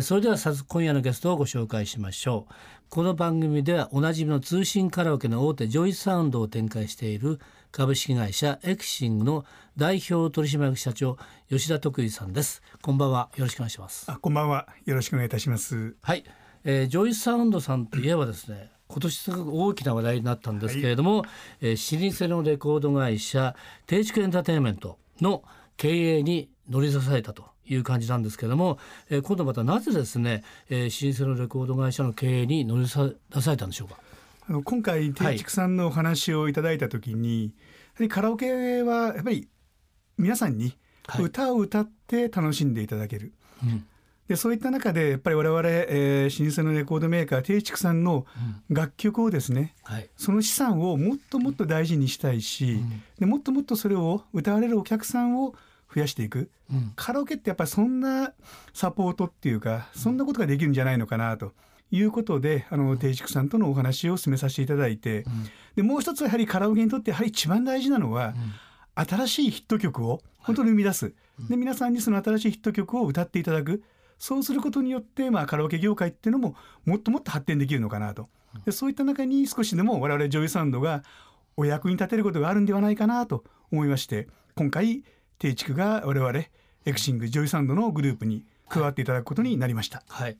それでは早速今夜のゲストをご紹介しましょう。この番組ではおなじみの通信カラオケの大手 JOYSOUNDを展開している株式会社エクシングの代表取締役社長吉田徳井さんです。こんばんは。よろしくお願いします。あこんばんは。よろしくお願いいたします。はい、えー、 JOYSOUNDさんといえばですね今年すごく大きな話題になったんですけれども、はい、えー、老舗のレコード会社テイチクエンターテインメントの経営に乗り支えたという感じなんですけれども、えー、今度またなぜですね、えー、老舗のレコード会社の経営に乗り出されたんでしょうか？あの今回定畜さんのお話をいただいた時に、はい、カラオケはやっぱり皆さんに歌を歌って楽しんでいただける、はい、でそういった中でやっぱり我々、えー、老舗のレコードメーカー定畜さんの楽曲をですね、うんはい、その資産をもっともっと大事にしたいし、うん、でもっともっとそれを歌われるお客さんを増やしていく、うん、カラオケってやっぱりそんなサポートっていうかそんなことができるんじゃないのかなと。いうことであのテイチクさんとのお話を進めさせていただいて、うん、でもう一つはやはりカラオケにとってやはり一番大事なのは、うん、新しいヒット曲を本当に生み出す、はい、で皆さんにその新しいヒット曲を歌っていただく。そうすることによって、まあ、カラオケ業界っていうのももっともっと発展できるのかなと。でそういった中に少しでも我々 JOYSOUNDがお役に立てることがあるんではないかなと思いまして今回定築が我々エクシングジョイサンドのグループに加わっていただくことになりました。はい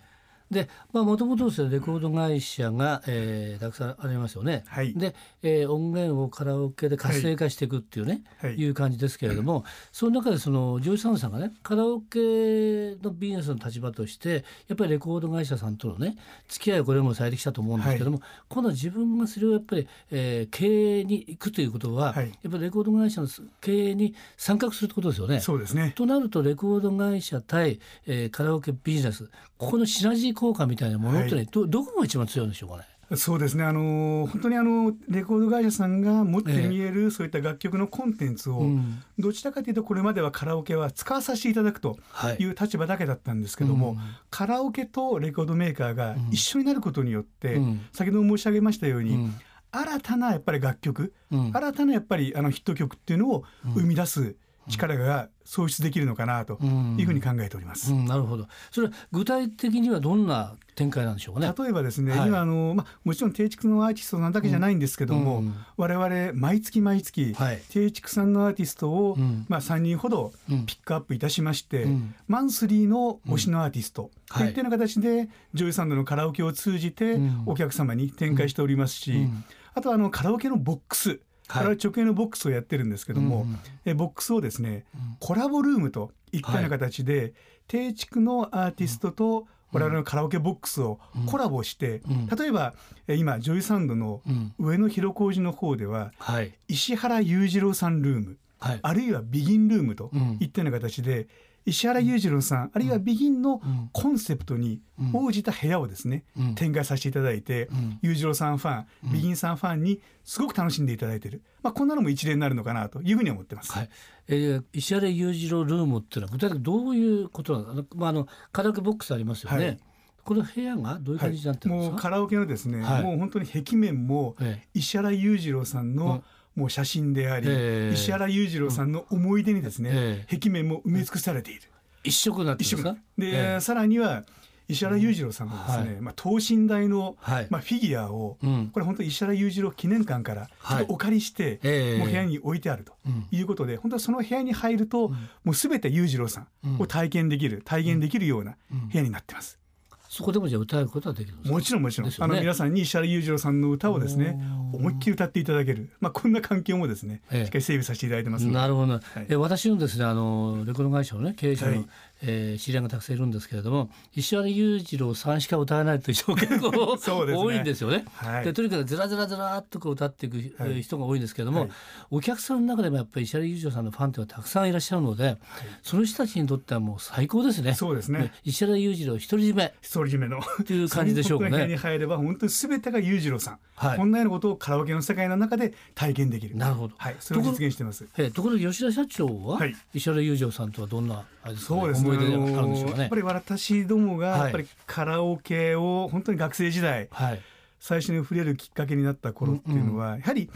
でもともとレコード会社が、えー、たくさんありますよね。はい、で、えー、音源をカラオケで活性化していくっていうね、はい、い。う感じですけれども、その中でそのジョージ・サンさんがねカラオケのビジネスの立場としてやっぱりレコード会社さんとのね付き合いをこれもされてきたと思うんですけども、はい、今度自分がそれをやっぱり、えー、経営に行くということは、やっぱりレコード会社の経営に参画するってことですよね。そうですね。となるとレコード会社対、えー、カラオケビジネスここのシナジー効果みたいなものってね、はい、どどこが一番強いんでしょうかね？そうですね。あの本当にあのレコード会社さんが持って見える、そういった楽曲のコンテンツを、どちらかというとこれまではカラオケは使わさせていただくという立場だけだったんですけども、はいうん、カラオケとレコードメーカーが一緒になることによって、うん、先ほど申し上げましたように、新たなやっぱり楽曲、新たなやっぱりあのヒット曲っていうのを生み出す、力が創出できるのかなというふうに考えております。うん。うん、なるほど。それ具体的にはどんな展開なんでしょうかね？例えばですね、はい、今あのまあもちろん定畜のアーティストなだけじゃないんですけども、うん、我々毎月毎月、はい、定畜さんのアーティストを、まあ三人ほどピックアップいたしまして、マンスリーの推しのアーティスト、とい。ったような形で JOYSOUNDのカラオケを通じてお客様に展開しておりますし、あとはあのカラオケのボックス。これは直営のボックスをやってるんですけども、えボックスをですね、コラボルームといったような形で、テイチクのアーティストと我々のカラオケボックスをコラボして、例えば今 JOYSOUNDの上野広小路の方では、石原裕次郎さんルーム、あるいはビギンルームといったような形で、石原裕次郎さん、あるいはビギンのコンセプトに応じた部屋をですね、展開させていただいて、裕次郎さんファン、ビギンさんファンにすごく楽しんでいただいている、まあ、こんなのも一例になるのかなというふうに思ってます。はい。えー、石原裕次郎ルームっていうのは具体的にどういうことなのかな、まあ、あのカラオケボックスありますよね。はい。この部屋がどういう感じになってるんですか、はい、もうカラオケのですね、はい、もう本当に壁面も石原裕次郎さんの、もう写真であり、えー、石原裕次郎さんの思い出にですね、えー、壁面も埋め尽くされている。一色になってますか？で、えー、さらには石原裕次郎さんのですね、はい、まあ、等身大の、はい、まあ、フィギュアを、うん、これ本当石原裕次郎記念館からちょっとお借りして、はい、もう部屋に置いてあるということで、本当はその部屋に入ると、うん、もうすべて裕次郎さんを体験できる、体現できるような部屋になってます。そこでもじゃ歌うことはできるもちろんもちろん、ね、あの皆さんに石原裕次郎さんの歌をですね思いっきり歌っていただける、まあ、こんな環境もですね、しっかり整備させていただいてます。なるほど、はい、え私のですねあのレコード会社の、ね、経営者の、はい、えー、知り合いがたくさんいるんですけれども石原裕次郎さんしか歌えないという人が結構ね、多いんですよね。はい、でとにかくずらずらずらっとこう歌っていく、人が多いんですけれども、はい、お客さんの中でもやっぱり石原裕次郎さんのファンというのはたくさんいらっしゃるので、はい、その人たちにとってはもう最高ですね。そうですね石原裕次郎独り占め独り占めのという感じでしょうかね。に入れば本当に全てが裕次郎さん、はい、こんなようなことをカラオケの世界の中で体験できる。なるほど。はい、それを実現してます。えところで吉田社長は、はい、石原裕次郎さんとはどんなあれですか、ね、そうですね。思い出があるんでしょうかね。やっぱり私どもがやっぱりカラオケを本当に学生時代、はい、最初に触れるきっかけになった頃っていうのは、うんうん、やはり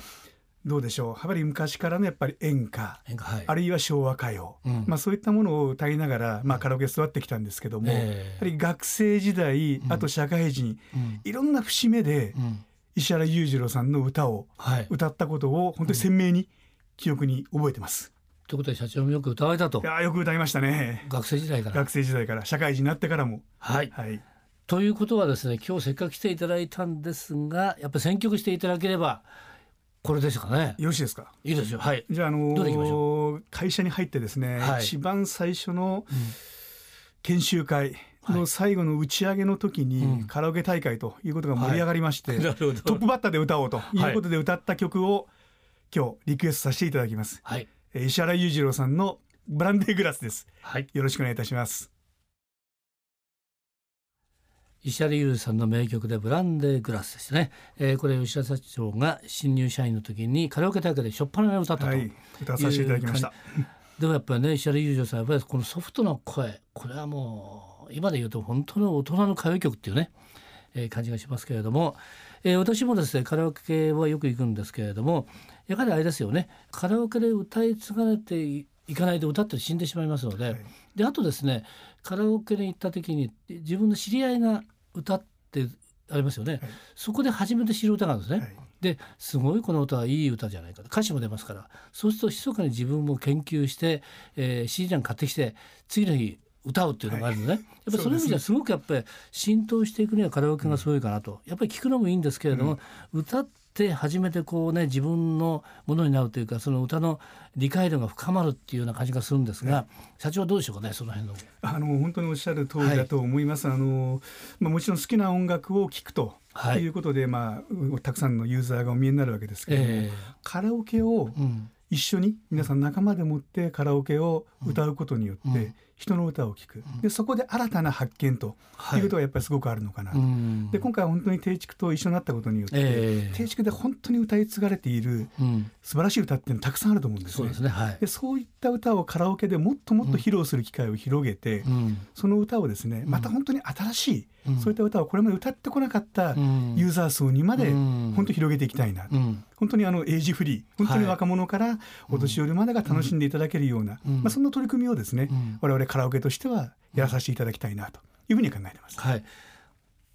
どうでしょう。やっぱり昔からのやっぱり演歌、はい、あるいは昭和歌謡、うん、まあ、そういったものを歌いながら、まあ、カラオケ育ってきたんですけども、えー、やはり学生時代あと社会人、うん、いろんな節目で、石原裕次郎さんの歌を歌ったことを本当に鮮明に記憶に覚えてます。ということで社長もよく歌われたと。いやよく歌いましたね。学生時代から。学生時代から社会人になってからも。はい。はい。ということはですね今日せっかく来ていただいたんですがやっぱり選曲していただければこれですかね。よろしいですか？いいですよ。はい。じゃああのー、会社に入ってですね、はい、一番最初の研修会の最後の打ち上げの時にカラオケ大会ということが盛り上がりまして、はい、トップバッターで歌おうということで歌った曲を今日リクエストさせていただきます。はい。石原裕次郎さんのブランデーグラスです。はい。よろしくお願いいたします。石原裕さんの名曲でブランデーグラスですね、えー、これ吉田社長が新入社員の時にカラオケ大会でしょっぱな歌ったと、はい、歌わさせていただきましたでもやっぱりね石原裕次郎さんやっぱりこのソフトな声これはもう今で言うと本当の大人の歌謡曲っていうね、えー、感じがしますけれども、えー、私もですねカラオケはよく行くんですけれどもやはりあれですよね。カラオケで歌い継がれていかないと歌って死んでしまいますので、はい、であとですねカラオケに行った時に自分の知り合いが歌ってありますよね、はい、そこで初めて知る歌なんですね。はい、ですごいこの歌はいい歌じゃないか歌詞も出ますから。そうすると密かに自分も研究して、えー、CD なんか買ってきて次の日歌うっていうのがあるのね、はい、やっぱりその意味ではすごくやっぱり浸透していくにはカラオケがすごいかなと、やっぱり聞くのもいいんですけれども、うん、歌ってって初めてこうね自分のものになるというかその歌の理解度が深まるっていうような感じがするんですが、社長はどうでしょうかねその辺の。あの本当におっしゃる通りだと思います。はい、あのまあもちろん好きな音楽を聴くと。はい、いうことで、まあ、たくさんのユーザーがお見えになるわけですけども、えー、カラオケを一緒に皆さん仲間でもってカラオケを歌うことによって、人の歌を聴く。でそこで新たな発見ということがやっぱりすごくあるのかな。と、はい、で今回は本当に定畜と一緒になったことによって、えー、定畜で本当に歌い継がれている素晴らしい歌っていうのたくさんあると思うんですね。そうで、ねはい、そういった歌をカラオケでもっともっと披露する機会を広げて、うん、その歌をですねまた本当に新しい、うん、そういった歌をこれまで歌ってこなかったユーザー層にまで本当広げていきたいな、うん、本当にあのエイジフリー本当に若者からお年寄りまでが楽しんでいただけるような、まあ、そんな取り組みをですね、我々カラオケとしてはやらさせていただきたいなというふうに考えてます。はい。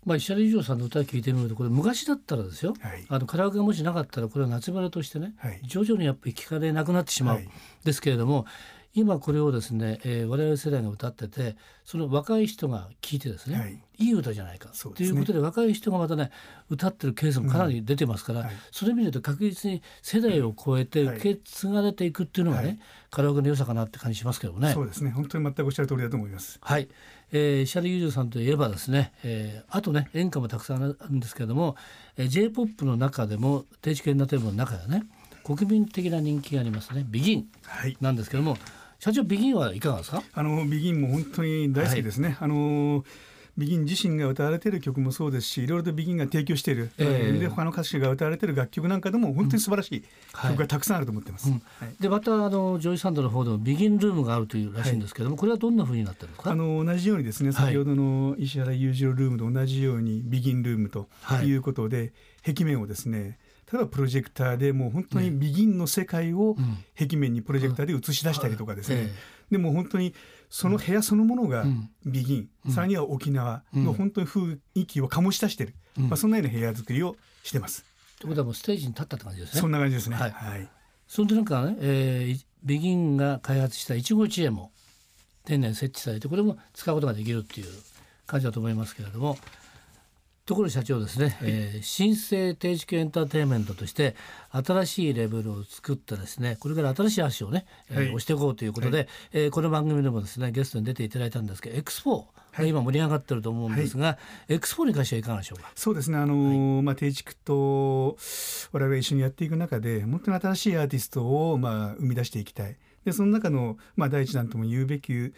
まあ、石原裕次郎さんの歌を聴いてみるとこれ昔だったらですよ、はい、あのカラオケがもしなかったらこれは夏バレとしてね、はい、徐々にやっぱり聞かれなくなってしまう、はい、ですけれども今これをですね、えー、我々世代が歌っててその若い人が聴いてですね、はい、いい歌じゃないか。と、いうことで若い人がまたね歌ってるケースもかなり出てますから、うん。はい、それ見ると確実に世代を超えて受け継がれていくっていうのがね、はい、カラオケの良さかなって感じしますけどね。そうですね。本当に全くおっしゃる通りだと思います。はい、えー、シャリユージさんといえばですね、えー、あとね演歌もたくさんあるんですけれども、えー、J−POP の中でも定期券なテーブルの中でね国民的な人気がありますね「ビギンなんですけども、はい社長ビギンはいかがですか？あのビギンも本当に大好きですね、はい、あのビギン自身が歌われている曲もそうですしいろいろとビギンが提供している、えー、で他の歌手が歌われている楽曲なんかでも本当に素晴らしい曲がたくさんあると思ってます。うん。はい、でまたあのジョイサンドの方でもビギンルームがあるというらしいんですけども、はい、これはどんなふうになってるんですか？あの同じようにですね先ほどの石原裕次郎ルームと同じようにビギンルームということで、壁面をですね例えばプロジェクターでもう本当にビギンの世界を壁面にプロジェクターで映し出したりとかですね、でも本当にその部屋そのものがビギン、さらには沖縄の本当に雰囲気を醸し出してる、まあ、そんなような部屋作りをしてます。ということはもうステージに立ったって感じですね。そんな感じですね。はい。はい、そんでなんかね、えー、ビギンが開発したいちご知恵も店内設置されてこれも使うことができるっていう感じだと思いますけれども。ところで社長ですね、はい、えー、新生定時エンターテインメントとして新しいレベルを作ってですねこれから新しい足をね、えー、はい、押していこうということで、はい、えー、この番組でもですねゲストに出ていただいたんですけど X4 はい、今盛り上がってると思うんですが、はい、X4 に関してはいかがでしょうか？そうですね。あのーはい、まあ定畜と我々が一緒にやっていく中で本当に新しいアーティストをまあ生み出していきたいでその中の、まあ、第一弾とも言うべき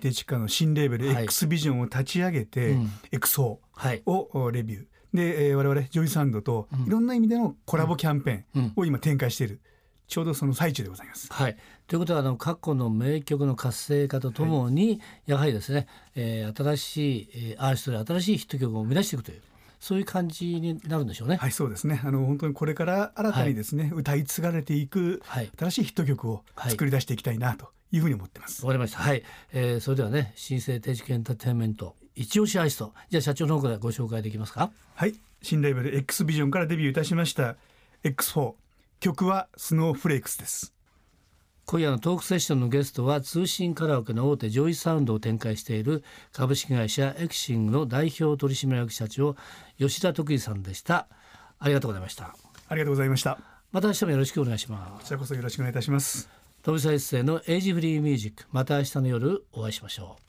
定畜家の新レーベル、はい、X ビジョンを立ち上げて、うん、XO をレビュー、で、えー、我々ジョイサンドといろんな意味でのコラボキャンペーンを今展開している。うんちょうどその最中でございます。はい、ということはあの過去の名曲の活性化とともに、はい、やはりですね、えー、新しい、えー、アーティストで新しいヒット曲を生み出していくというそういう感じになるんでしょうね。はい、そうですね。あの本当にこれから新たにですね、はい、歌い継がれていく新しいヒット曲を作り出していきたいなというふうに思ってます。わ、はい、かりました。はい、えー、それではね、新生定時エンターテインメント一押しアイスト、じゃあ社長の方からご紹介できますか？はい、新レーベル X ビジョンからデビューいたしました X4 曲は Snowflakes です。今夜のトークセッションのゲストは通信カラオケの大手 JOYSOUND を展開している株式会社エクシングの代表取締役社長吉田徳井さんでした。ありがとうございました。ありがとうございました。また明日もよろしくお願いします。こちらこそよろしくお願いいたします。富澤一誠のエイジフリーミュージック。また明日の夜お会いしましょう